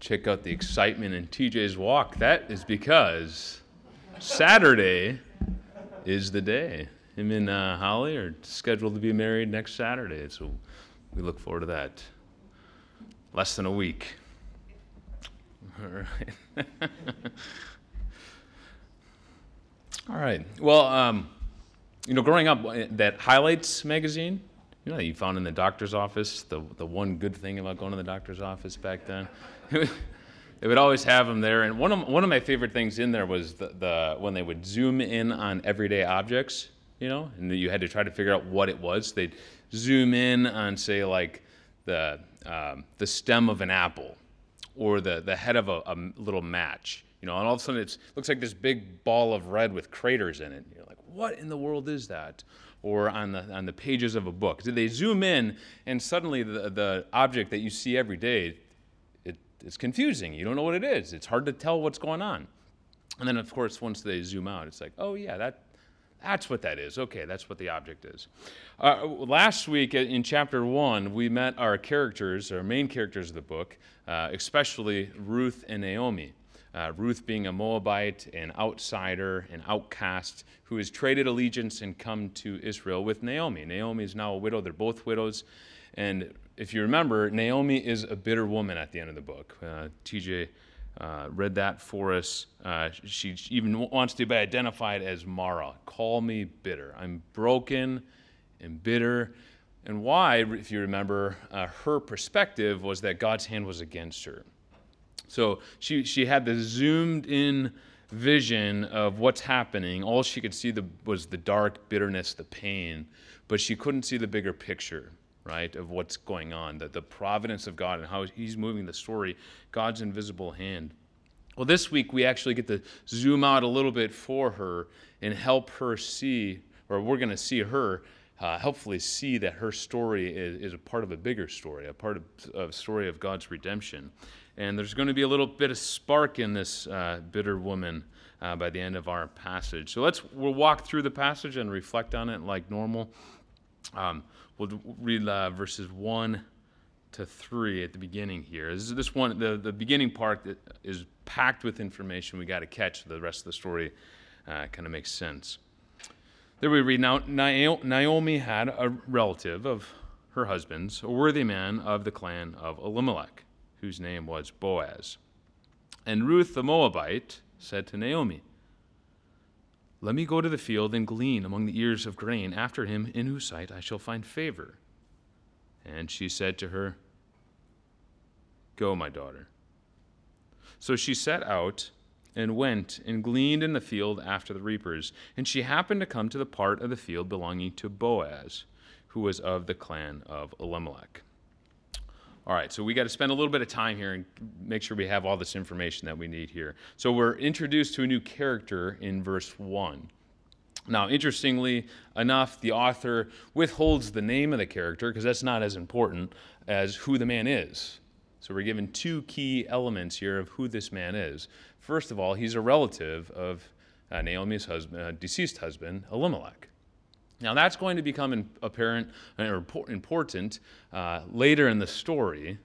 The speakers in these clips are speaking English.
check out the excitement in TJ's walk. That is because Saturday is the day. Him and uh, Holly are scheduled to be married next Saturday, so we look forward to that. Less than a week. All right. All right. Well, um, you know, growing up, uh, that Highlights magazine, you know, you found in the doctor's office, the, the one good thing about going to the doctor's office back then. They would always have them there. And one of, one of my favorite things in there was the, the, when they would zoom in on everyday objects, you know, and you had to try to figure out what it was. They'd zoom in on, say, like the, um, the stem of an apple or the, the head of a, a little match, you know, and all of a sudden it looks like this big ball of red with craters in it. You're like, what in the world is that? or on the, on the pages of a book. They zoom in, and suddenly the, the object that you see every day, it's confusing. You don't know what it is. It's hard to tell what's going on. And then, of course, once they zoom out, it's like, oh, yeah, that, that's what that is. Okay, that's what the object is. Uh, last week in chapter one, we met our characters, our main characters of the book, uh, especially Ruth and Naomi. Uh, Ruth being a Moabite, an outsider, an outcast, who has traded allegiance and come to Israel with Naomi. Naomi is now a widow. They're both widows. And if you remember, Naomi is a bitter woman at the end of the book. Uh, TJ uh, read that for us. Uh, she even wants to be identified as Mara. Call me bitter. I'm broken and bitter. And why, if you remember, uh, her perspective was that God's hand was against her. So she, she had the zoomed in vision of what's happening. All she could see the, was the dark bitterness, the pain, but she couldn't see the bigger picture, right, of what's going on, the, the providence of God and how He's moving the story, God's invisible hand. Well, this week we actually get to zoom out a little bit for her and help her see, or we're going to see her uh, hopefully see that her story is, is, a part of a bigger story, a part of a story of God's redemption. And there's going to be a little bit of spark in this uh, bitter woman uh, by the end of our passage. So let's we'll walk through the passage and reflect on it like normal. Um, we'll read uh, verses one to three at the beginning here. This is this one. The, the beginning part is packed with information we got to catch. The rest of the story uh, kind of makes sense. There we read now. Naomi had a relative of her husband's, a worthy man of the clan of Elimelech whose name was Boaz. And Ruth the Moabite said to Naomi, Let me go to the field and glean among the ears of grain after him in whose sight I shall find favor. And she said to her, Go, my daughter. So she set out and went and gleaned in the field after the reapers. And she happened to come to the part of the field belonging to Boaz, who was of the clan of Elimelech. All right, so we got to spend a little bit of time here and make sure we have all this information that we need here. So we're introduced to a new character in verse 1. Now, interestingly enough, the author withholds the name of the character because that's not as important as who the man is. So we're given two key elements here of who this man is. First of all, he's a relative of uh, Naomi's husband, uh, deceased husband, Elimelech. Now, that's going to become apparent or important uh, later in the story,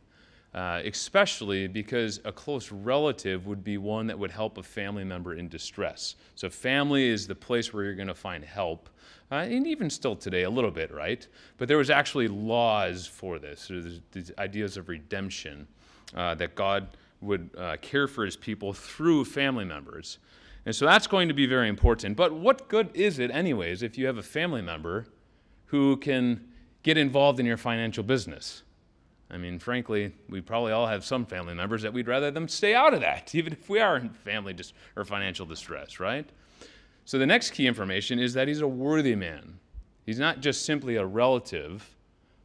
uh, especially because a close relative would be one that would help a family member in distress. So, family is the place where you're going to find help. Uh, and even still today, a little bit, right? But there was actually laws for this. There's these ideas of redemption uh, that God would uh, care for his people through family members. And so that's going to be very important. But what good is it, anyways, if you have a family member who can get involved in your financial business? I mean, frankly, we probably all have some family members that we'd rather them stay out of that, even if we are in family dis- or financial distress, right? So the next key information is that he's a worthy man. He's not just simply a relative,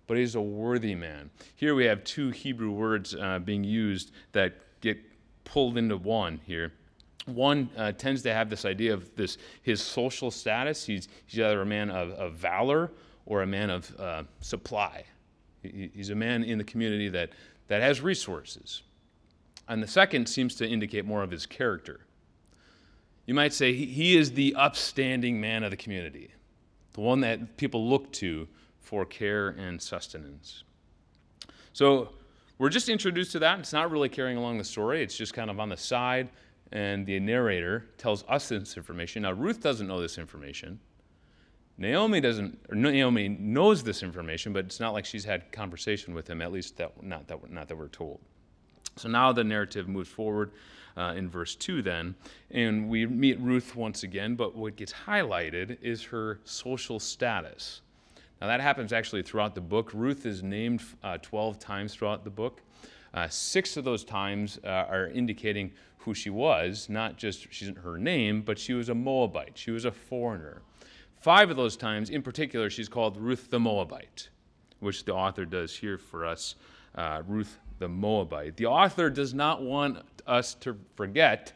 but he's a worthy man. Here we have two Hebrew words uh, being used that get pulled into one here one uh, tends to have this idea of this his social status. He's, he's either a man of, of valor or a man of uh, supply. He, he's a man in the community that, that has resources. And the second seems to indicate more of his character. You might say he, he is the upstanding man of the community, the one that people look to for care and sustenance. So we're just introduced to that. It's not really carrying along the story, it's just kind of on the side, and the narrator tells us this information. Now, Ruth doesn't know this information. Naomi doesn't, Naomi knows this information, but it's not like she's had conversation with him, at least that, not, that, not that we're told. So now the narrative moves forward uh, in verse 2 then, and we meet Ruth once again, but what gets highlighted is her social status. Now that happens actually throughout the book. Ruth is named uh, 12 times throughout the book. Uh, six of those times uh, are indicating who she was, not just she's her name, but she was a Moabite. She was a foreigner. Five of those times, in particular, she's called Ruth the Moabite, which the author does here for us, uh, Ruth the Moabite. The author does not want us to forget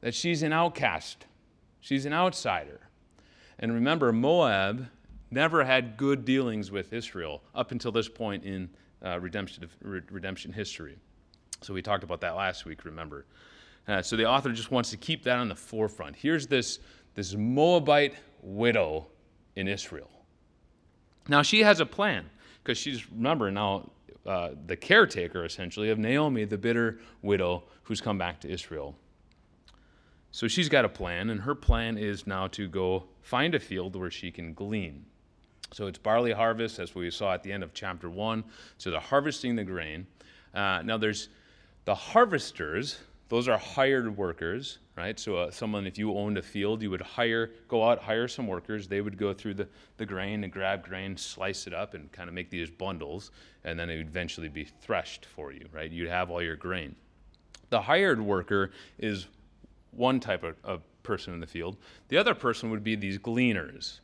that she's an outcast, she's an outsider. And remember, Moab never had good dealings with Israel up until this point in uh, redemption, redemption history. So we talked about that last week, remember. Uh, so the author just wants to keep that on the forefront. Here's this, this Moabite widow in Israel. Now, she has a plan because she's, remember, now uh, the caretaker essentially of Naomi, the bitter widow who's come back to Israel. So she's got a plan, and her plan is now to go find a field where she can glean. So it's barley harvest, as we saw at the end of chapter one. So they're harvesting the grain. Uh, now there's the harvesters, those are hired workers, right? So uh, someone, if you owned a field, you would hire, go out, hire some workers. They would go through the, the grain and grab grain, slice it up, and kind of make these bundles, and then it would eventually be threshed for you, right? You'd have all your grain. The hired worker is one type of, of person in the field. The other person would be these gleaners.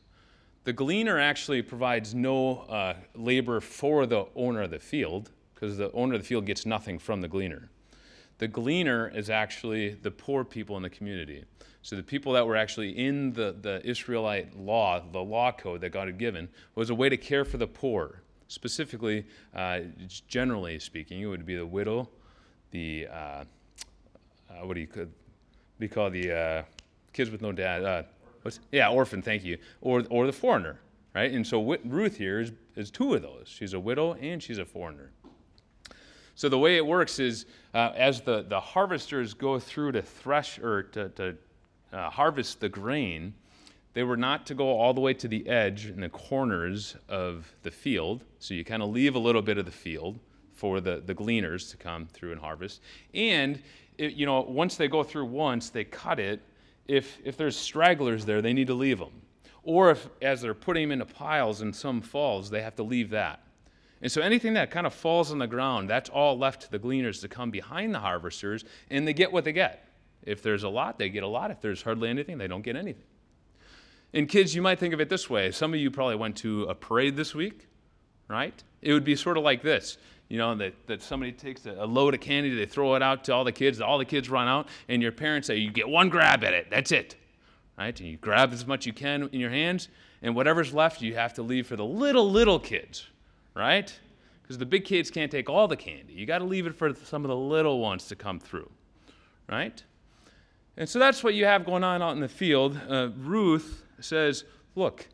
The gleaner actually provides no uh, labor for the owner of the field because the owner of the field gets nothing from the gleaner. The gleaner is actually the poor people in the community. So the people that were actually in the, the Israelite law, the law code that God had given, was a way to care for the poor. Specifically, uh, generally speaking, it would be the widow, the, uh, uh, what do you could be called, the uh, kids with no dad. Uh, yeah, orphan, thank you. Or, or the foreigner, right? And so Ruth here is, is two of those. She's a widow and she's a foreigner. So the way it works is uh, as the, the harvesters go through to thresh or to, to uh, harvest the grain, they were not to go all the way to the edge and the corners of the field. So you kind of leave a little bit of the field for the, the gleaners to come through and harvest. And, it, you know, once they go through once, they cut it. If, if there's stragglers there, they need to leave them. Or if, as they're putting them into piles and some falls, they have to leave that. And so anything that kind of falls on the ground, that's all left to the gleaners to come behind the harvesters, and they get what they get. If there's a lot, they get a lot. If there's hardly anything, they don't get anything. And kids, you might think of it this way. Some of you probably went to a parade this week, right? It would be sort of like this. You know, that, that somebody takes a, a load of candy, they throw it out to all the kids, all the kids run out, and your parents say, You get one grab at it, that's it. Right? And you grab as much you can in your hands, and whatever's left, you have to leave for the little, little kids right? Because the big kids can't take all the candy. You got to leave it for some of the little ones to come through, right? And so that's what you have going on out in the field. Uh, Ruth says, Look,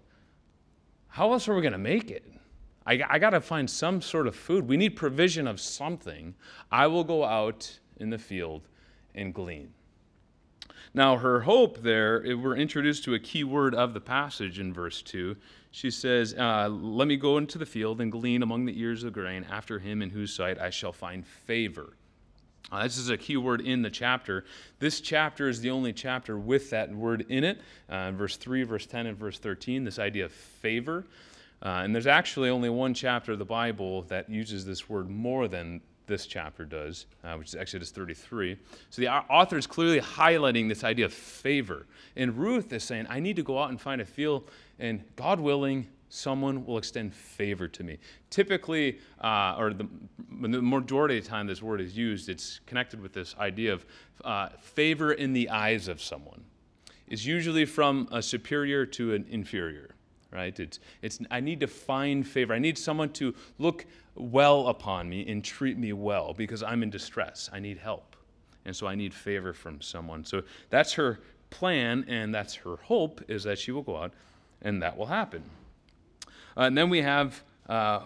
how else are we going to make it? I, I got to find some sort of food. We need provision of something. I will go out in the field and glean. Now, her hope there, we're introduced to a key word of the passage in verse 2 she says, uh, Let me go into the field and glean among the ears of grain after him in whose sight I shall find favor. Uh, this is a key word in the chapter. This chapter is the only chapter with that word in it. Uh, verse 3, verse 10, and verse 13, this idea of favor. Uh, and there's actually only one chapter of the Bible that uses this word more than this chapter does, uh, which is Exodus 33. So the author is clearly highlighting this idea of favor. And Ruth is saying, I need to go out and find a field, and God willing, someone will extend favor to me. Typically, uh, or the, the, majority of the time this word is used, it's connected with this idea of uh, favor in the eyes of someone. It's usually from a superior to an inferior right? It's, it's, I need to find favor. I need someone to look well upon me and treat me well because I'm in distress. I need help. And so I need favor from someone. So that's her plan and that's her hope is that she will go out and that will happen. Uh, and then we have uh,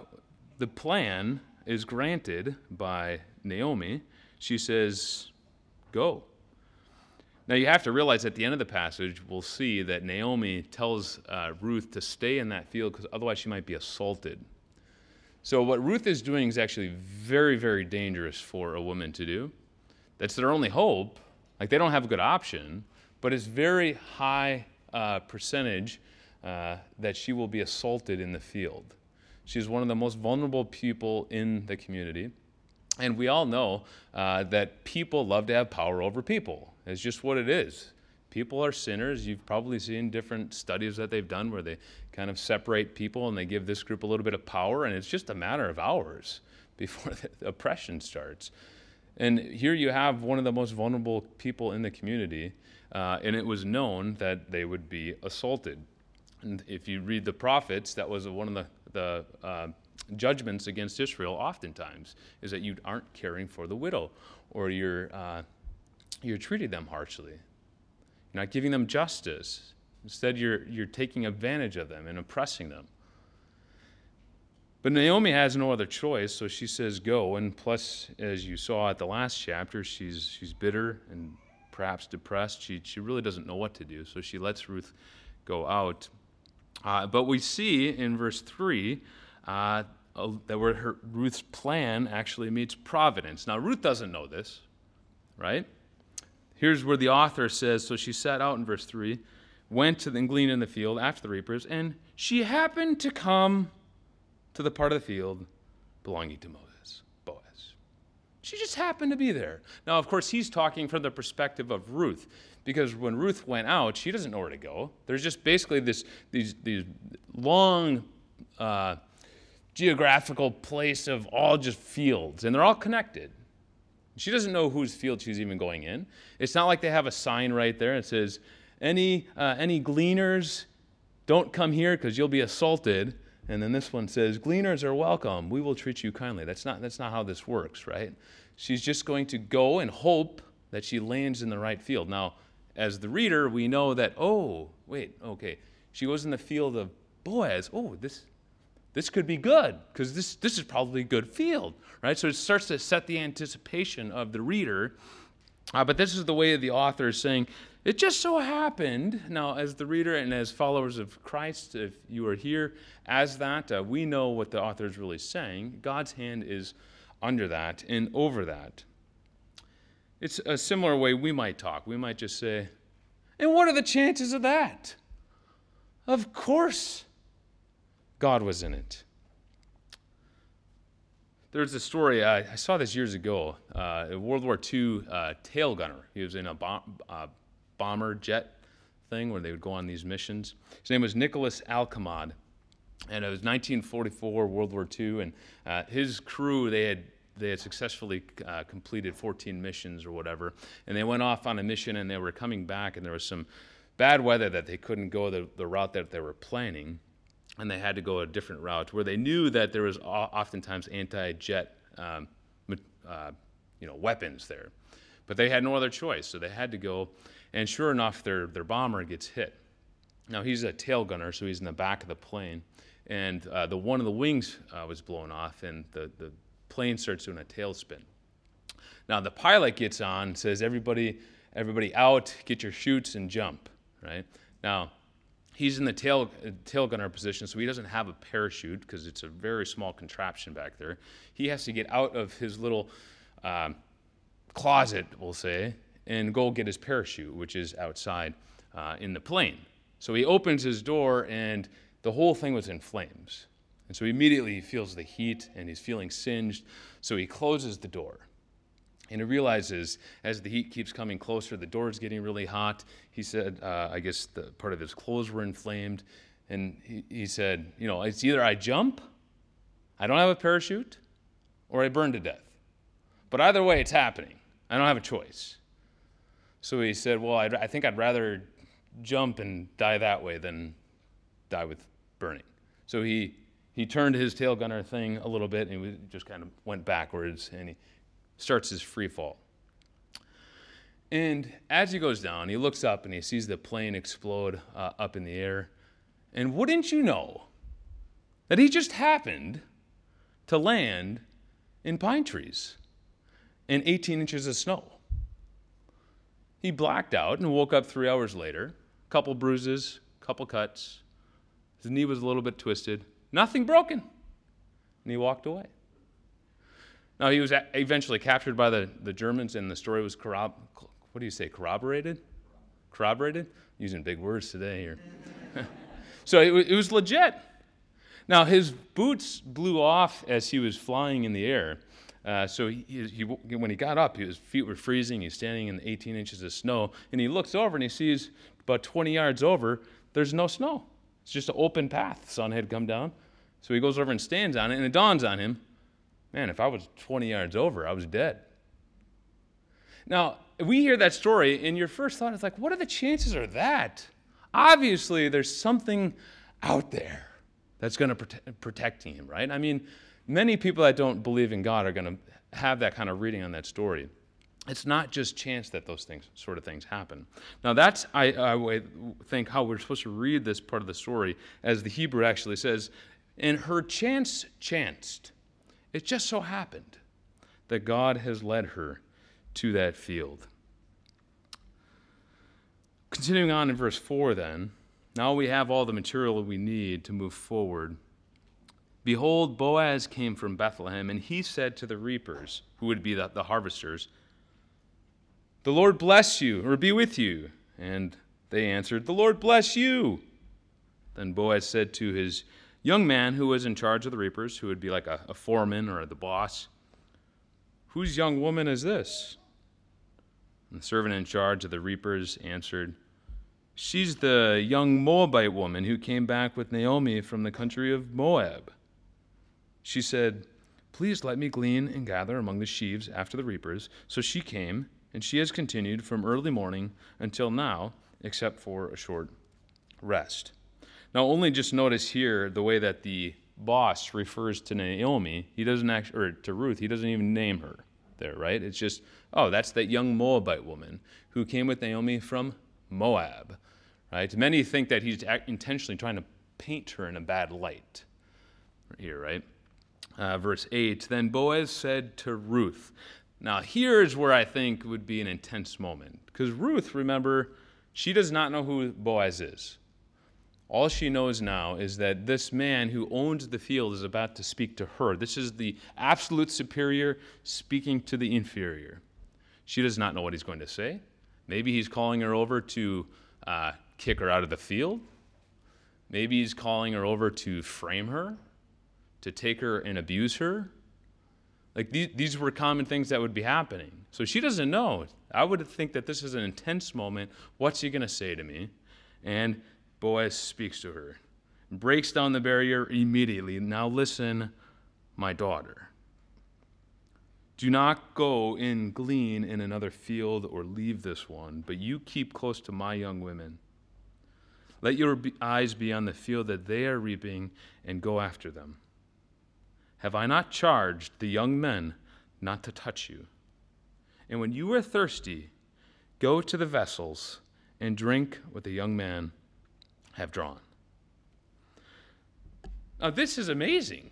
the plan is granted by Naomi, she says, Go. Now, you have to realize at the end of the passage, we'll see that Naomi tells uh, Ruth to stay in that field because otherwise she might be assaulted. So, what Ruth is doing is actually very, very dangerous for a woman to do. That's their only hope. Like, they don't have a good option, but it's very high uh, percentage uh, that she will be assaulted in the field. She's one of the most vulnerable people in the community. And we all know uh, that people love to have power over people. It's just what it is. People are sinners. You've probably seen different studies that they've done where they kind of separate people and they give this group a little bit of power, and it's just a matter of hours before the oppression starts. And here you have one of the most vulnerable people in the community, uh, and it was known that they would be assaulted. And if you read the prophets, that was one of the, the uh, judgments against Israel oftentimes, is that you aren't caring for the widow or you're, uh, you're treating them harshly. You're not giving them justice. Instead, you're, you're taking advantage of them and oppressing them. But Naomi has no other choice, so she says, Go. And plus, as you saw at the last chapter, she's, she's bitter and perhaps depressed. She, she really doesn't know what to do, so she lets Ruth go out. Uh, but we see in verse 3 uh, that where her, Ruth's plan actually meets providence. Now, Ruth doesn't know this, right? Here's where the author says So she set out in verse 3, went to the, and gleaned in the field after the reapers, and she happened to come to the part of the field belonging to Moses, Boaz. She just happened to be there. Now, of course, he's talking from the perspective of Ruth, because when Ruth went out, she doesn't know where to go. There's just basically this, these, these long uh, geographical place of all just fields, and they're all connected. She doesn't know whose field she's even going in. It's not like they have a sign right there that says, any, uh, any gleaners, don't come here because you'll be assaulted. And then this one says, Gleaners are welcome. We will treat you kindly. That's not, that's not how this works, right? She's just going to go and hope that she lands in the right field. Now, as the reader, we know that, oh, wait, okay. She goes in the field of Boaz. Oh, this, this could be good because this, this is probably a good field, right? So it starts to set the anticipation of the reader. Uh, but this is the way the author is saying, it just so happened, now, as the reader and as followers of Christ, if you are here as that, uh, we know what the author is really saying. God's hand is under that and over that. It's a similar way we might talk. We might just say, and what are the chances of that? Of course, God was in it. There's a story, uh, I saw this years ago. Uh, a World War II uh, tail gunner. He was in a bomb, uh, bomber jet thing where they would go on these missions. His name was Nicholas Alkemade, and it was 1944, World War II, and uh, his crew they had they had successfully uh, completed 14 missions or whatever, and they went off on a mission and they were coming back, and there was some bad weather that they couldn't go the, the route that they were planning, and they had to go a different route where they knew that there was oftentimes anti-jet um, uh, you know weapons there, but they had no other choice, so they had to go and sure enough, their, their bomber gets hit. Now, he's a tail gunner, so he's in the back of the plane. And uh, the one of the wings uh, was blown off, and the, the plane starts doing a tailspin. Now, the pilot gets on, says, everybody, everybody out, get your chutes and jump, right? Now, he's in the tail, tail gunner position, so he doesn't have a parachute because it's a very small contraption back there. He has to get out of his little um, closet, we'll say, and go get his parachute, which is outside uh, in the plane. So he opens his door, and the whole thing was in flames. And so immediately he feels the heat and he's feeling singed. So he closes the door. And he realizes as the heat keeps coming closer, the door is getting really hot. He said, uh, I guess the part of his clothes were inflamed. And he, he said, You know, it's either I jump, I don't have a parachute, or I burn to death. But either way, it's happening. I don't have a choice. So he said, Well, I'd, I think I'd rather jump and die that way than die with burning. So he, he turned his tail gunner thing a little bit and he just kind of went backwards and he starts his free fall. And as he goes down, he looks up and he sees the plane explode uh, up in the air. And wouldn't you know that he just happened to land in pine trees and 18 inches of snow. He blacked out and woke up three hours later, a couple bruises, a couple cuts. His knee was a little bit twisted, nothing broken. And he walked away. Now, he was eventually captured by the, the Germans, and the story was corrob- what do you say, corroborated? Corroborated? Using big words today here. so it, it was legit. Now, his boots blew off as he was flying in the air. Uh, so he, he, when he got up, his feet were freezing. He's standing in 18 inches of snow, and he looks over and he sees about 20 yards over, there's no snow. It's just an open path. The sun had come down. So he goes over and stands on it, and it dawns on him man, if I was 20 yards over, I was dead. Now, we hear that story, and your first thought is like, what are the chances of that? Obviously, there's something out there that's going to prote- protect him, right? I mean, many people that don't believe in God are going to have that kind of reading on that story. It's not just chance that those things, sort of things happen. Now, that's, I, I think, how we're supposed to read this part of the story, as the Hebrew actually says, and her chance chanced. It just so happened that God has led her to that field. Continuing on in verse 4, then, now we have all the material we need to move forward. Behold, Boaz came from Bethlehem, and he said to the reapers, who would be the, the harvesters, The Lord bless you, or be with you. And they answered, The Lord bless you. Then Boaz said to his young man who was in charge of the reapers, who would be like a, a foreman or the boss, Whose young woman is this? And the servant in charge of the reapers answered, She's the young Moabite woman who came back with Naomi from the country of Moab. She said, Please let me glean and gather among the sheaves after the reapers. So she came, and she has continued from early morning until now, except for a short rest. Now, only just notice here the way that the boss refers to Naomi. He doesn't actually, or to Ruth, he doesn't even name her there, right? It's just, oh, that's that young Moabite woman who came with Naomi from Moab, right? Many think that he's intentionally trying to paint her in a bad light here, right? uh, verse 8 Then Boaz said to Ruth, Now here's where I think would be an intense moment. Because Ruth, remember, she does not know who Boaz is. All she knows now is that this man who owns the field is about to speak to her. This is the absolute superior speaking to the inferior. She does not know what he's going to say. Maybe he's calling her over to uh, kick her out of the field. Maybe he's calling her over to frame her to take her and abuse her. Like these, these were common things that would be happening. So she doesn't know. I would think that this is an intense moment. What's he going to say to me? And Boaz speaks to her, breaks down the barrier immediately. Now listen, my daughter. Do not go and glean in another field or leave this one, but you keep close to my young women. Let your eyes be on the field that they are reaping and go after them. Have I not charged the young men not to touch you? And when you are thirsty, go to the vessels and drink what the young men have drawn. Now, this is amazing,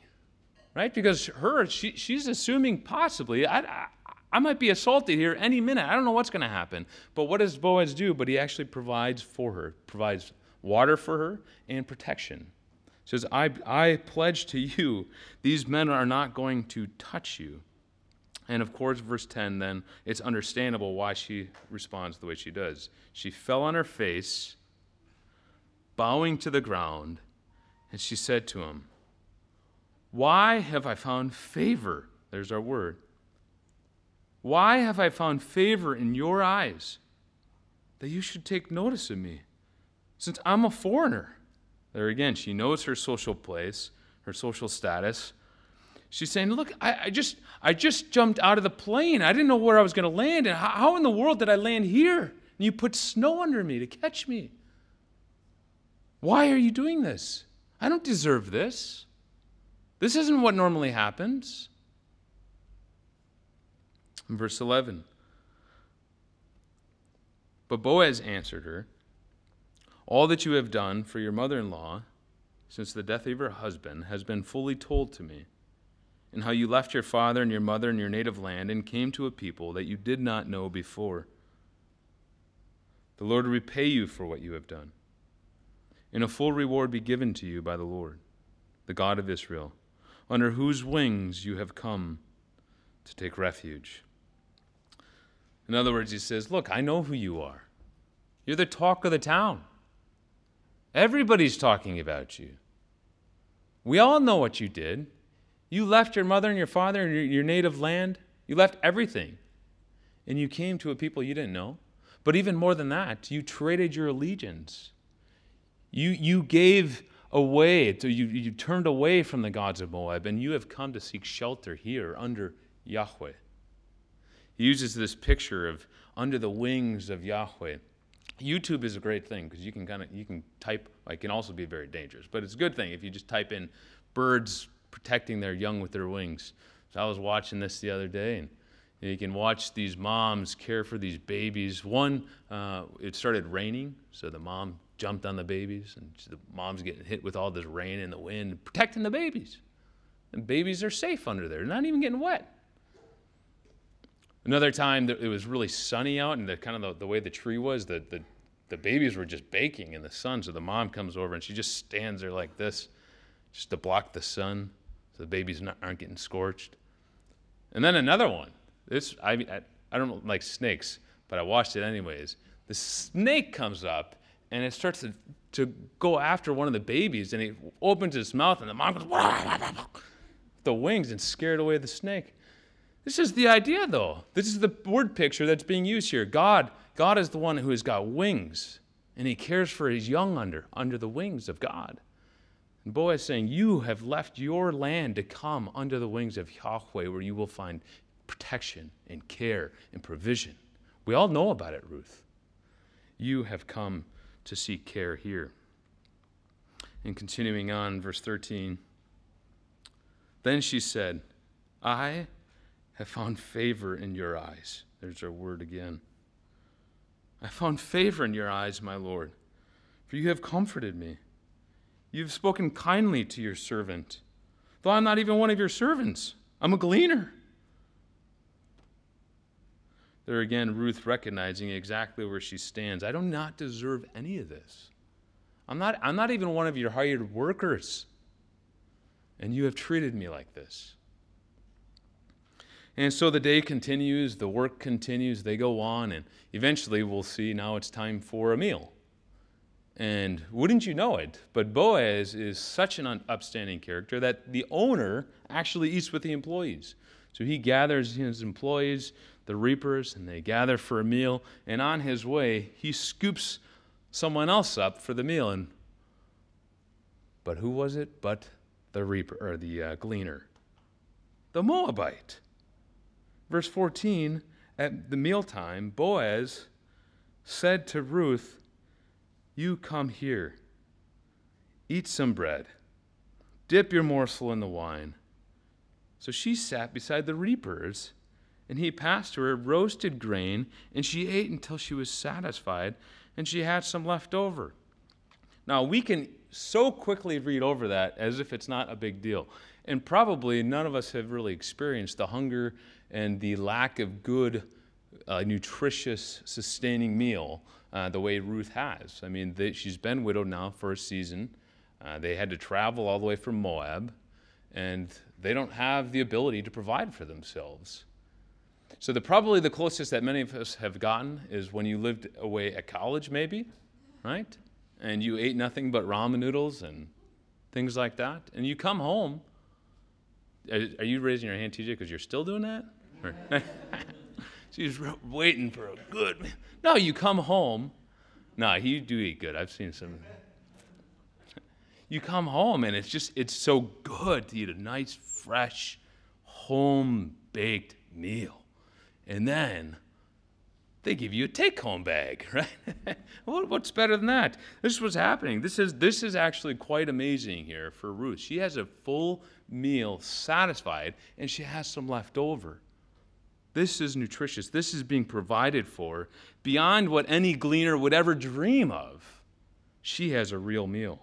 right? Because her, she, she's assuming possibly, I, I, I might be assaulted here any minute. I don't know what's going to happen. But what does Boaz do? But he actually provides for her, provides water for her and protection says, I, I pledge to you, these men are not going to touch you. And of course, verse 10, then, it's understandable why she responds the way she does. She fell on her face, bowing to the ground, and she said to him, Why have I found favor? There's our word. Why have I found favor in your eyes that you should take notice of me, since I'm a foreigner? There again, she knows her social place, her social status. She's saying, Look, I, I just, I just jumped out of the plane. I didn't know where I was going to land. And how, how in the world did I land here? And you put snow under me to catch me. Why are you doing this? I don't deserve this. This isn't what normally happens. In verse 11. But Boaz answered her, all that you have done for your mother in law since the death of her husband has been fully told to me. and how you left your father and your mother and your native land and came to a people that you did not know before. The Lord repay you for what you have done, and a full reward be given to you by the Lord, the God of Israel, under whose wings you have come to take refuge. In other words, he says, Look, I know who you are. You're the talk of the town. Everybody's talking about you. We all know what you did. You left your mother and your father and your, native land. You left everything. And you came to a people you didn't know. But even more than that, you traded your allegiance. You, you gave away, you, you turned away from the gods of Moab, and you have come to seek shelter here under Yahweh. He uses this picture of under the wings of Yahweh. YouTube is a great thing because you can kind of you can type. It can also be very dangerous, but it's a good thing if you just type in birds protecting their young with their wings. So I was watching this the other day, and you can watch these moms care for these babies. One, uh, it started raining, so the mom jumped on the babies, and the mom's getting hit with all this rain and the wind, protecting the babies. And babies are safe under there, not even getting wet. Another time, it was really sunny out, and the kind of the, the way the tree was, the, the, the babies were just baking in the sun. So the mom comes over and she just stands there like this, just to block the sun, so the babies not, aren't getting scorched. And then another one. This I, I I don't like snakes, but I watched it anyways. The snake comes up and it starts to, to go after one of the babies, and he opens his mouth, and the mom goes the wings and scared away the snake. This is the idea, though. This is the word picture that's being used here. God, God is the one who has got wings, and He cares for His young under under the wings of God. And Boaz saying, "You have left your land to come under the wings of Yahweh, where you will find protection and care and provision." We all know about it, Ruth. You have come to seek care here. And continuing on, verse 13. Then she said, I have found favor in your eyes. There's our word again. I found favor in your eyes, my Lord, for you have comforted me. You have spoken kindly to your servant, though I'm not even one of your servants. I'm a gleaner. There again, Ruth recognizing exactly where she stands. I do not deserve any of this. I'm not, I'm not even one of your hired workers. And you have treated me like this. And so the day continues, the work continues, they go on, and eventually we'll see now it's time for a meal. And wouldn't you know it, but Boaz is such an upstanding character that the owner actually eats with the employees. So he gathers his employees, the reapers, and they gather for a meal. And on his way, he scoops someone else up for the meal. And but who was it? But the reaper or the uh, gleaner, the Moabite. Verse 14, at the mealtime, Boaz said to Ruth, You come here, eat some bread, dip your morsel in the wine. So she sat beside the reapers, and he passed her roasted grain, and she ate until she was satisfied, and she had some left over. Now, we can so quickly read over that as if it's not a big deal. And probably none of us have really experienced the hunger and the lack of good, uh, nutritious, sustaining meal uh, the way Ruth has. I mean, they, she's been widowed now for a season. Uh, they had to travel all the way from Moab, and they don't have the ability to provide for themselves. So, the, probably the closest that many of us have gotten is when you lived away at college, maybe, right? And you ate nothing but ramen noodles and things like that. And you come home. Are you raising your hand, TJ, because you're still doing that? She's waiting for a good. No, you come home. No, you do eat good. I've seen some. You come home and it's just it's so good to eat a nice, fresh, home baked meal, and then they give you a take-home bag, right? what's better than that? This is what's happening. This is this is actually quite amazing here for Ruth. She has a full meal, satisfied, and she has some left over. This is nutritious. This is being provided for beyond what any gleaner would ever dream of. She has a real meal.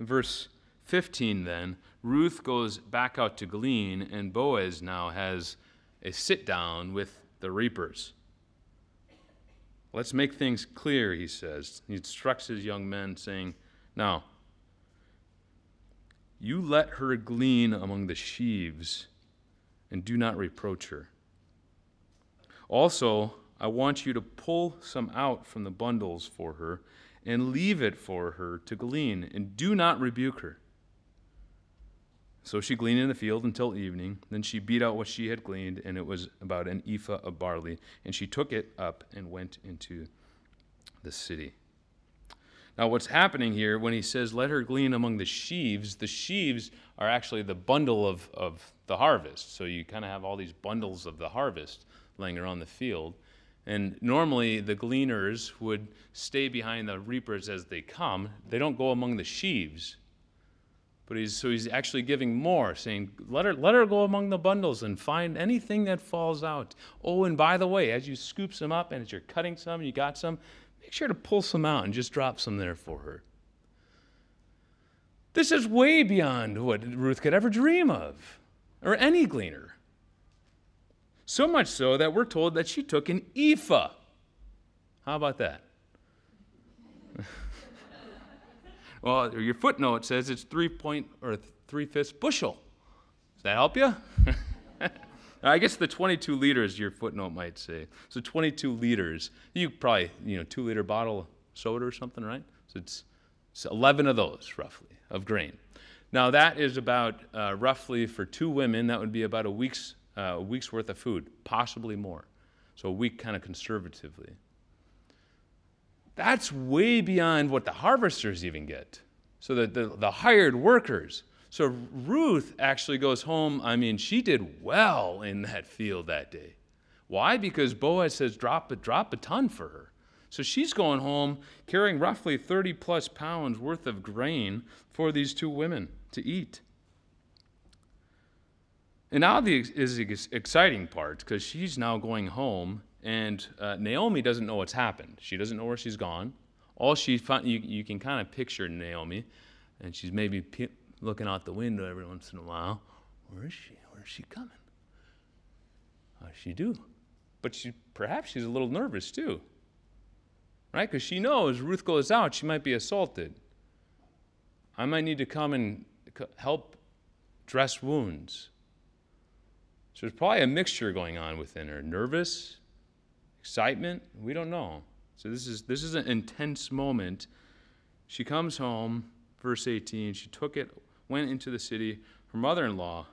In verse 15 then, Ruth goes back out to glean, and Boaz now has a sit down with the reapers. Let's make things clear, he says. He instructs his young men, saying, Now, you let her glean among the sheaves, and do not reproach her. Also, I want you to pull some out from the bundles for her and leave it for her to glean, and do not rebuke her. So she gleaned in the field until evening. Then she beat out what she had gleaned, and it was about an ephah of barley. And she took it up and went into the city. Now, what's happening here when he says, Let her glean among the sheaves, the sheaves are actually the bundle of, of the harvest. So you kind of have all these bundles of the harvest laying around the field. And normally the gleaners would stay behind the reapers as they come. They don't go among the sheaves. But he's so he's actually giving more, saying, let her, let her go among the bundles and find anything that falls out. Oh, and by the way, as you scoop some up and as you're cutting some, you got some, make sure to pull some out and just drop some there for her. This is way beyond what Ruth could ever dream of, or any gleaner. So much so that we're told that she took an ephah. How about that? well, your footnote says it's three point or three fifths bushel. Does that help you? I guess the 22 liters, your footnote might say. So 22 liters. You probably, you know, two liter bottle of soda or something, right? So it's, it's 11 of those, roughly, of grain. Now, that is about uh, roughly for two women, that would be about a week's uh, a week's worth of food, possibly more. So a week kind of conservatively. That's way beyond what the harvesters even get. So the, the, the hired workers. So Ruth actually goes home. I mean, she did well in that field that day. Why? Because Boaz says drop a, drop a ton for her. So she's going home carrying roughly 30 plus pounds worth of grain for these two women to eat. And now the is the exciting part because she's now going home, and uh, Naomi doesn't know what's happened. She doesn't know where she's gone. All she found, you, you can kind of picture Naomi, and she's maybe pe- looking out the window every once in a while. Where is she? Where is she coming? How does she do? But she, perhaps she's a little nervous too, right? Because she knows Ruth goes out, she might be assaulted. I might need to come and help dress wounds. So there's probably a mixture going on within her nervous, excitement, we don't know. So this is, this is an intense moment. She comes home, verse 18, she took it, went into the city. Her mother in law,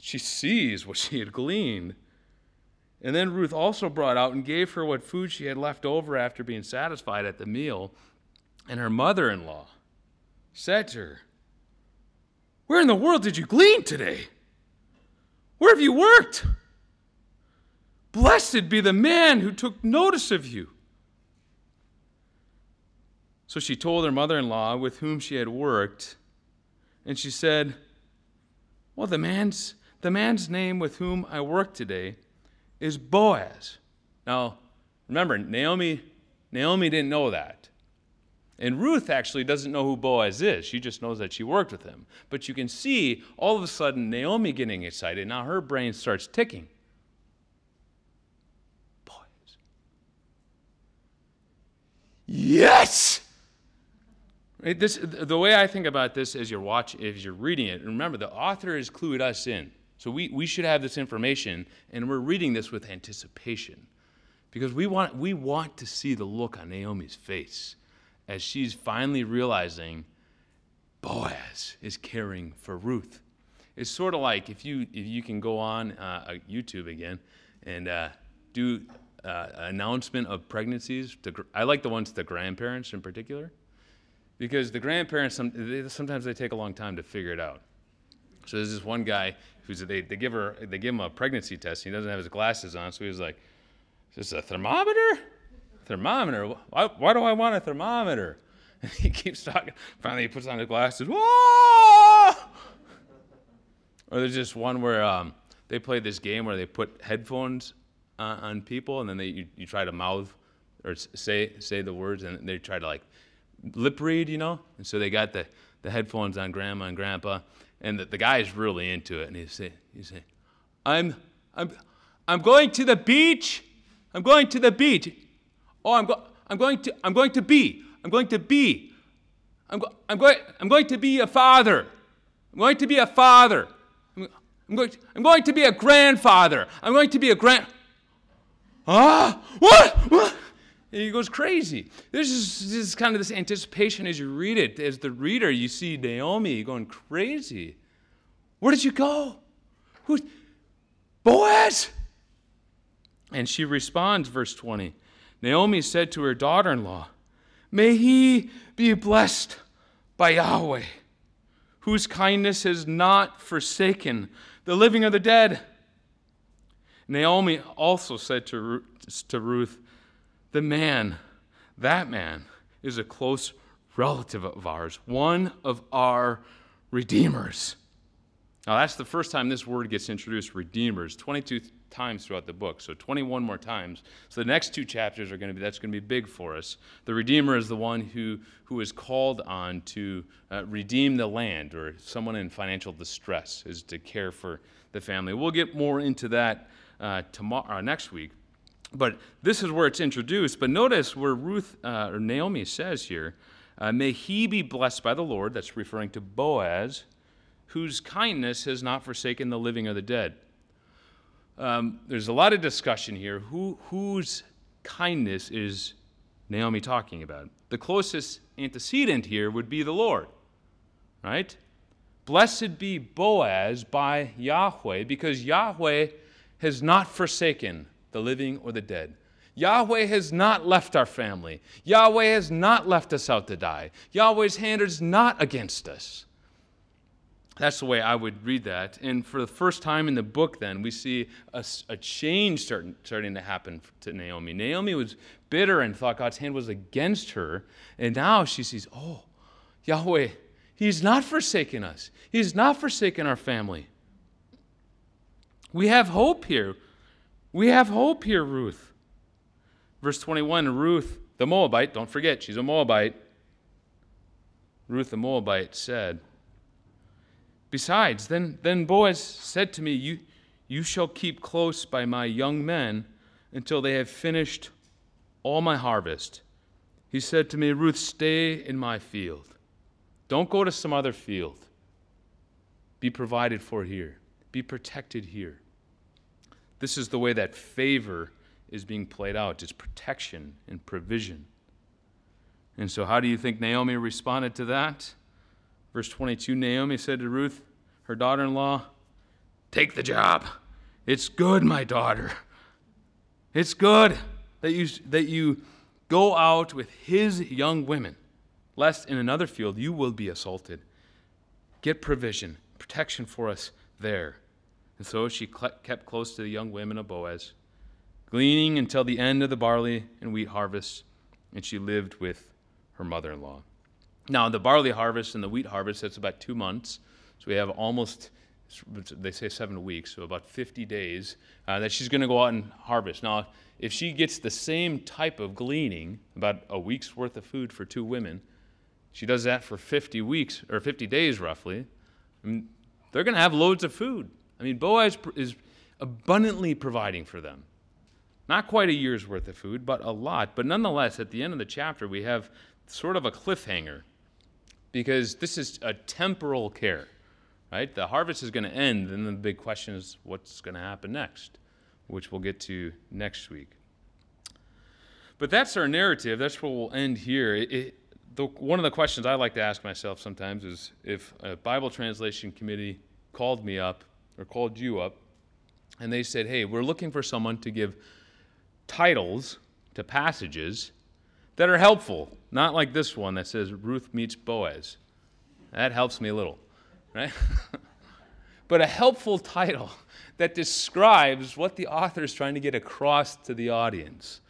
she sees what she had gleaned. And then Ruth also brought out and gave her what food she had left over after being satisfied at the meal. And her mother in law said to her, Where in the world did you glean today? Where have you worked? Blessed be the man who took notice of you. So she told her mother in law with whom she had worked, and she said, Well, the man's, the man's name with whom I work today is Boaz. Now, remember, Naomi, Naomi didn't know that. And Ruth actually doesn't know who Boaz is. She just knows that she worked with him. But you can see all of a sudden Naomi getting excited. Now her brain starts ticking. Boaz. Yes! Right, this, the way I think about this as you're watching, as you're reading it, remember the author has clued us in. So we, we should have this information, and we're reading this with anticipation. Because we want, we want to see the look on Naomi's face as she's finally realizing Boaz is caring for Ruth. It's sort of like if you if you can go on uh, YouTube again and uh, do uh, announcement of pregnancies. To, I like the ones to grandparents in particular, because the grandparents sometimes they take a long time to figure it out. So there's this one guy who's they, they give her they give him a pregnancy test. And he doesn't have his glasses on, so he was like, "Is this a thermometer?" thermometer. Why, why do I want a thermometer? And he keeps talking. Finally, he puts on his glasses. Whoa! Or there's just one where um, they play this game where they put headphones uh, on people, and then they you, you try to mouth or say say the words, and they try to like lip read, you know. And so they got the the headphones on grandma and grandpa, and the, the guy's really into it. And he's saying, he's saying, I'm, I'm, I'm going to the beach. I'm going to the beach. Oh, I'm, go, I'm going to, I'm going to be. I'm going to be. I'm, go, I'm, going, I'm going to be a father. I'm going to be a father. I'm, I'm, going, to, I'm going to be a grandfather. I'm going to be a grand. Ah, what? What? And he goes crazy. This is, this is kind of this anticipation as you read it. As the reader, you see Naomi going crazy. Where did you go? Who? Boaz? And she responds, verse 20. Naomi said to her daughter in law, May he be blessed by Yahweh, whose kindness has not forsaken the living or the dead. Naomi also said to Ruth, The man, that man, is a close relative of ours, one of our redeemers. Now, that's the first time this word gets introduced, redeemers, 22 times throughout the book. So 21 more times. So the next two chapters are going to be, that's going to be big for us. The redeemer is the one who, who is called on to uh, redeem the land or someone in financial distress is to care for the family. We'll get more into that uh, tomorrow, uh, next week. But this is where it's introduced. But notice where Ruth uh, or Naomi says here, uh, may he be blessed by the Lord. That's referring to Boaz whose kindness has not forsaken the living or the dead. Um, there's a lot of discussion here. Who, whose kindness is Naomi talking about? The closest antecedent here would be the Lord, right? Blessed be Boaz by Yahweh, because Yahweh has not forsaken the living or the dead. Yahweh has not left our family. Yahweh has not left us out to die. Yahweh's hand is not against us. That's the way I would read that. And for the first time in the book, then, we see a, a change starting, starting to happen to Naomi. Naomi was bitter and thought God's hand was against her. And now she sees, oh, Yahweh, He's not forsaken us, He's not forsaken our family. We have hope here. We have hope here, Ruth. Verse 21 Ruth, the Moabite, don't forget, she's a Moabite. Ruth the Moabite said, Besides, then, then Boaz said to me, you, you shall keep close by my young men until they have finished all my harvest. He said to me, Ruth, stay in my field. Don't go to some other field. Be provided for here, be protected here. This is the way that favor is being played out it's protection and provision. And so, how do you think Naomi responded to that? Verse 22 Naomi said to Ruth, her daughter in law, Take the job. It's good, my daughter. It's good that you, that you go out with his young women, lest in another field you will be assaulted. Get provision, protection for us there. And so she kept close to the young women of Boaz, gleaning until the end of the barley and wheat harvest, and she lived with her mother in law. Now, the barley harvest and the wheat harvest, that's about two months. So we have almost, they say seven weeks, so about 50 days uh, that she's going to go out and harvest. Now, if she gets the same type of gleaning, about a week's worth of food for two women, she does that for 50 weeks, or 50 days roughly, mean, they're going to have loads of food. I mean, Boaz is abundantly providing for them. Not quite a year's worth of food, but a lot. But nonetheless, at the end of the chapter, we have sort of a cliffhanger because this is a temporal care, right? The harvest is going to end, and the big question is what's going to happen next, which we'll get to next week. But that's our narrative. That's where we'll end here. It, the, one of the questions I like to ask myself sometimes is if a Bible translation committee called me up or called you up and they said, hey, we're looking for someone to give titles to passages that are helpful, not like this one that says Ruth meets Boaz. That helps me a little, right? but a helpful title that describes what the author is trying to get across to the audience.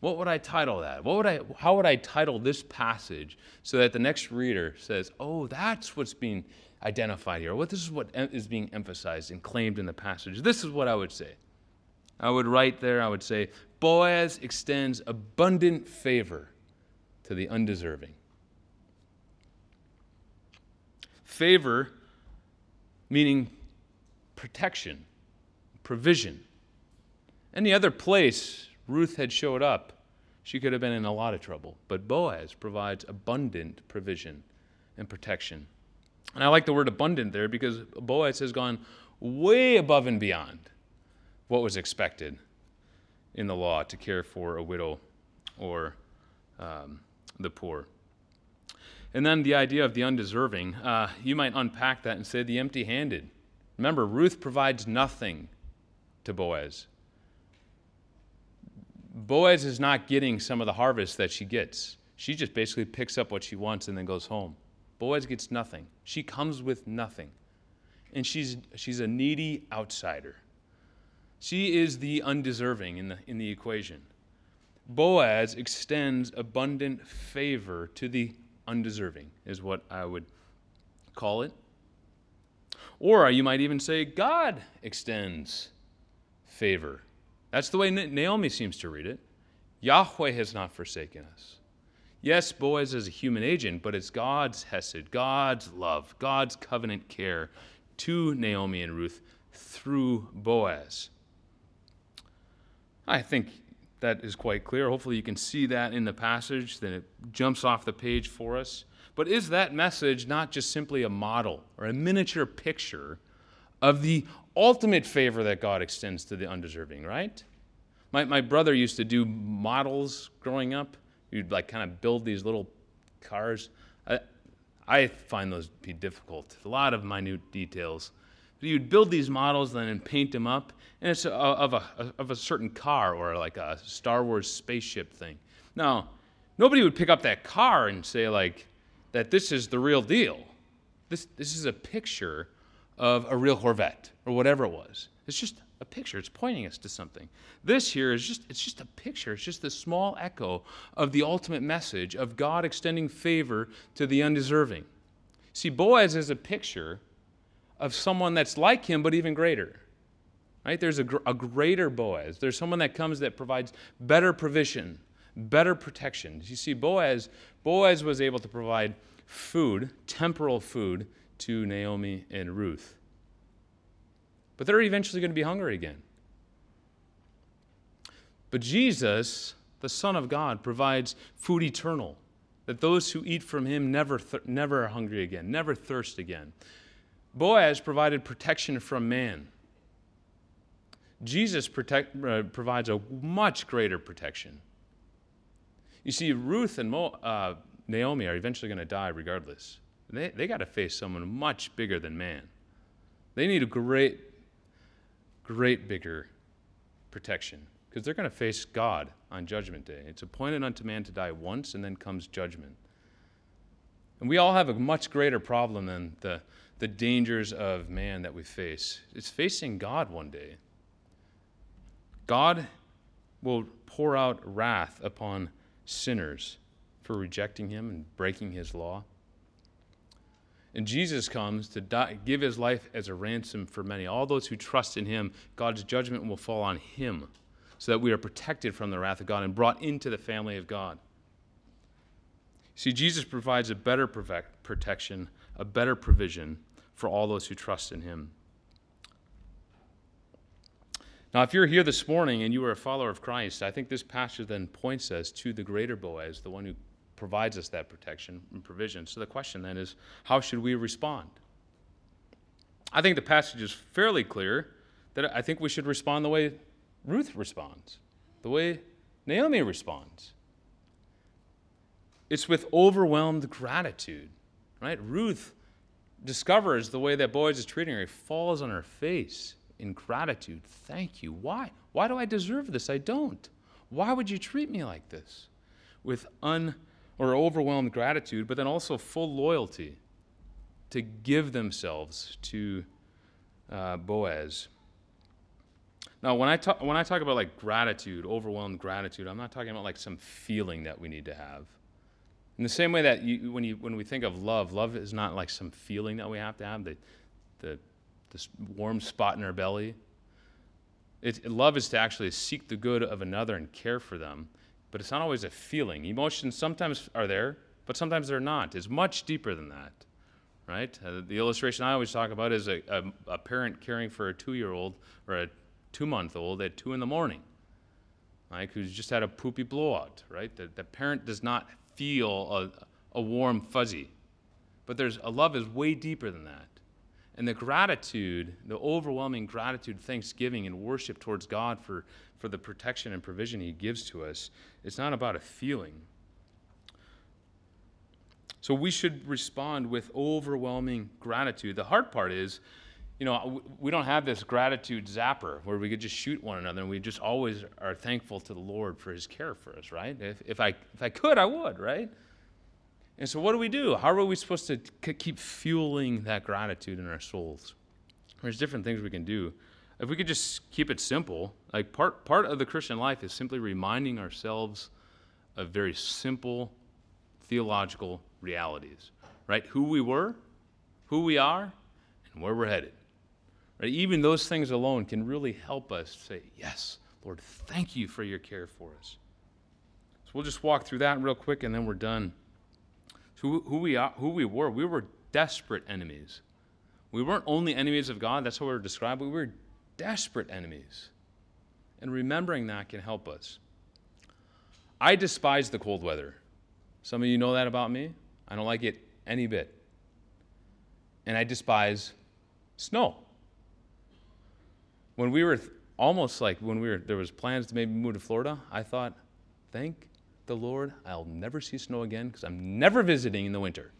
What would I title that? What would I, how would I title this passage so that the next reader says, oh, that's what's being identified here? What this is what is being emphasized and claimed in the passage. This is what I would say. I would write there, I would say, Boaz extends abundant favor to the undeserving. Favor, meaning protection, provision. Any other place Ruth had showed up, she could have been in a lot of trouble. But Boaz provides abundant provision and protection. And I like the word abundant there because Boaz has gone way above and beyond what was expected in the law to care for a widow or um, the poor. And then the idea of the undeserving, uh, you might unpack that and say the empty handed. Remember, Ruth provides nothing to Boaz. Boaz is not getting some of the harvest that she gets. She just basically picks up what she wants and then goes home. Boaz gets nothing. She comes with nothing. And she's, she's a needy outsider. She is the undeserving in the, in the equation. Boaz extends abundant favor to the undeserving, is what I would call it. Or you might even say God extends favor. That's the way Naomi seems to read it. Yahweh has not forsaken us. Yes, Boaz is a human agent, but it's God's hesed, God's love, God's covenant care to Naomi and Ruth through Boaz. I think that is quite clear. Hopefully, you can see that in the passage, then it jumps off the page for us. But is that message not just simply a model or a miniature picture of the ultimate favor that God extends to the undeserving, right? My, my brother used to do models growing up. He'd like kind of build these little cars. I, I find those to be difficult. A lot of minute details. But you'd build these models then and paint them up, and it's a, of, a, of a certain car or like a Star Wars spaceship thing. Now, nobody would pick up that car and say, like, that this is the real deal. This, this is a picture of a real Corvette or whatever it was. It's just a picture. It's pointing us to something. This here is just it's just a picture. It's just a small echo of the ultimate message of God extending favor to the undeserving. See, Boaz is a picture of someone that's like him but even greater. Right? There's a, a greater Boaz. There's someone that comes that provides better provision, better protection. You see, Boaz, Boaz was able to provide food, temporal food, to Naomi and Ruth. But they're eventually going to be hungry again. But Jesus, the Son of God, provides food eternal, that those who eat from him never, th- never are hungry again, never thirst again. Boaz provided protection from man. Jesus protect, uh, provides a much greater protection. You see, Ruth and Mo, uh, Naomi are eventually going to die regardless. They, they got to face someone much bigger than man. They need a great, great bigger protection because they're going to face God on Judgment Day. It's appointed unto man to die once, and then comes judgment. And we all have a much greater problem than the, the dangers of man that we face. It's facing God one day. God will pour out wrath upon sinners for rejecting him and breaking his law. And Jesus comes to die, give his life as a ransom for many. All those who trust in him, God's judgment will fall on him so that we are protected from the wrath of God and brought into the family of God. See, Jesus provides a better protection, a better provision for all those who trust in him. Now, if you're here this morning and you are a follower of Christ, I think this passage then points us to the greater Boaz, the one who provides us that protection and provision. So the question then is how should we respond? I think the passage is fairly clear that I think we should respond the way Ruth responds, the way Naomi responds. It's with overwhelmed gratitude, right? Ruth discovers the way that Boaz is treating her. He falls on her face in gratitude. Thank you. Why? Why do I deserve this? I don't. Why would you treat me like this? With un or overwhelmed gratitude, but then also full loyalty to give themselves to uh, Boaz. Now, when I, talk, when I talk about like gratitude, overwhelmed gratitude, I'm not talking about like some feeling that we need to have. In the same way that you, when, you, when we think of love, love is not like some feeling that we have to have, the, the, this warm spot in our belly. It, love is to actually seek the good of another and care for them but it's not always a feeling. Emotions sometimes are there, but sometimes they're not. It's much deeper than that, right? Uh, the illustration I always talk about is a, a, a parent caring for a two year old or a two month old at two in the morning, like who's just had a poopy blowout, right? The, the parent does not feel a, a warm fuzzy, but there's a love is way deeper than that. And the gratitude, the overwhelming gratitude, thanksgiving, and worship towards God for, for the protection and provision He gives to us, it's not about a feeling. So we should respond with overwhelming gratitude. The hard part is, you know, we don't have this gratitude zapper where we could just shoot one another and we just always are thankful to the Lord for his care for us, right? If, if, I, if I could, I would, right? And so, what do we do? How are we supposed to keep fueling that gratitude in our souls? There's different things we can do. If we could just keep it simple, like part, part of the Christian life is simply reminding ourselves of very simple theological realities, right? Who we were, who we are, and where we're headed. Right? Even those things alone can really help us say, Yes, Lord, thank you for your care for us. So we'll just walk through that real quick and then we're done who, who, we are, who we were. We were desperate enemies. We weren't only enemies of God, that's how we were described, we were desperate enemies. And remembering that can help us. I despise the cold weather. Some of you know that about me. I don't like it any bit. And I despise snow. When we were th- almost like when we were there was plans to maybe move to Florida, I thought, thank the Lord, I'll never see snow again because I'm never visiting in the winter.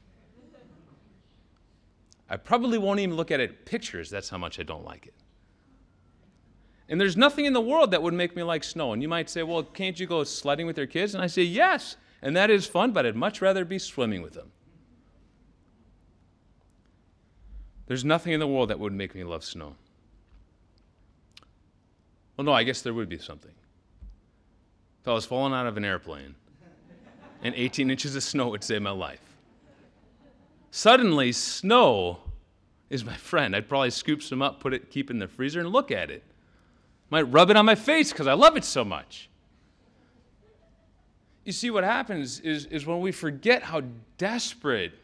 I probably won't even look at it pictures. That's how much I don't like it. And there's nothing in the world that would make me like snow. And you might say, well, can't you go sledding with your kids? And I say, yes. And that is fun, but I'd much rather be swimming with them. There's nothing in the world that would make me love snow. Well, no, I guess there would be something. If I was falling out of an airplane and 18 inches of snow would save my life. Suddenly, snow is my friend. I'd probably scoop some up, put it, keep it in the freezer, and look at it. Might rub it on my face because I love it so much. You see, what happens is, is when we forget how desperate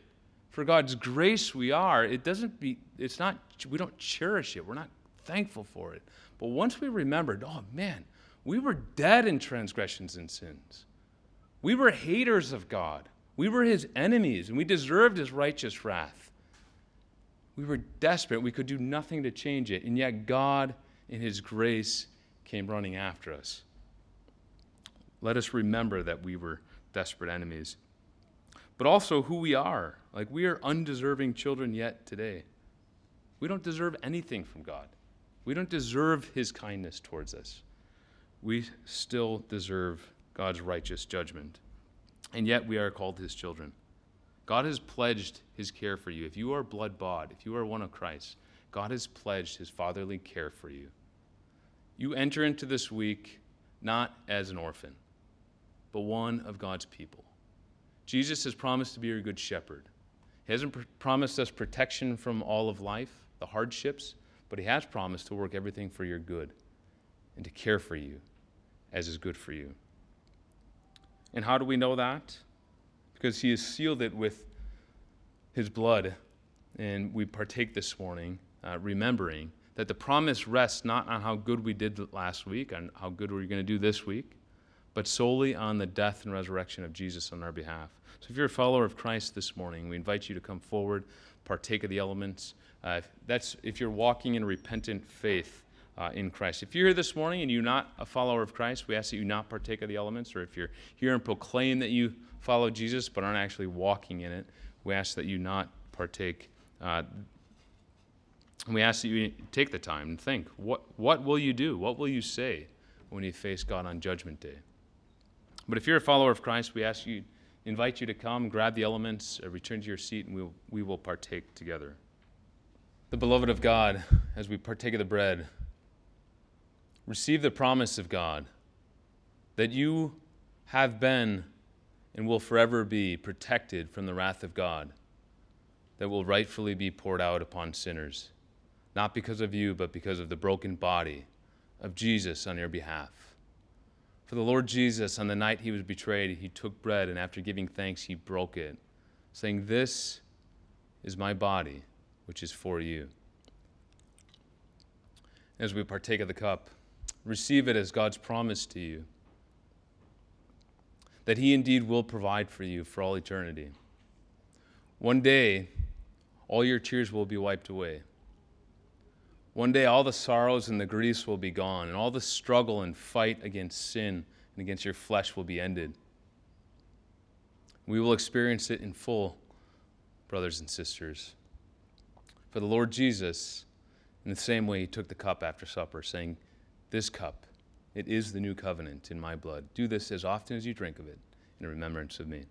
for God's grace we are, it doesn't be, it's not, we don't cherish it. We're not thankful for it. But once we remembered, oh man, we were dead in transgressions and sins. We were haters of God. We were his enemies, and we deserved his righteous wrath. We were desperate. We could do nothing to change it. And yet, God, in his grace, came running after us. Let us remember that we were desperate enemies, but also who we are. Like, we are undeserving children yet today. We don't deserve anything from God, we don't deserve his kindness towards us we still deserve God's righteous judgment. And yet we are called his children. God has pledged his care for you. If you are blood bought, if you are one of Christ, God has pledged his fatherly care for you. You enter into this week not as an orphan, but one of God's people. Jesus has promised to be your good shepherd. He hasn't pr- promised us protection from all of life, the hardships, but he has promised to work everything for your good and to care for you as is good for you. And how do we know that? Because he has sealed it with his blood. And we partake this morning, uh, remembering that the promise rests not on how good we did last week, and how good we're going to do this week, but solely on the death and resurrection of Jesus on our behalf. So if you're a follower of Christ this morning, we invite you to come forward, partake of the elements. Uh, that's if you're walking in repentant faith uh, in Christ. If you're here this morning and you're not a follower of Christ, we ask that you not partake of the elements, or if you're here and proclaim that you follow Jesus but aren't actually walking in it, we ask that you not partake. Uh, we ask that you take the time and think what, what will you do? What will you say when you face God on Judgment Day? But if you're a follower of Christ, we ask you, invite you to come, grab the elements, uh, return to your seat, and we'll, we will partake together. The beloved of God, as we partake of the bread, receive the promise of God that you have been and will forever be protected from the wrath of God that will rightfully be poured out upon sinners, not because of you, but because of the broken body of Jesus on your behalf. For the Lord Jesus, on the night he was betrayed, he took bread, and after giving thanks, he broke it, saying, This is my body, which is for you. As we partake of the cup, receive it as God's promise to you that He indeed will provide for you for all eternity. One day, all your tears will be wiped away. One day, all the sorrows and the griefs will be gone, and all the struggle and fight against sin and against your flesh will be ended. We will experience it in full, brothers and sisters. For the Lord Jesus, in the same way, he took the cup after supper, saying, This cup, it is the new covenant in my blood. Do this as often as you drink of it in remembrance of me.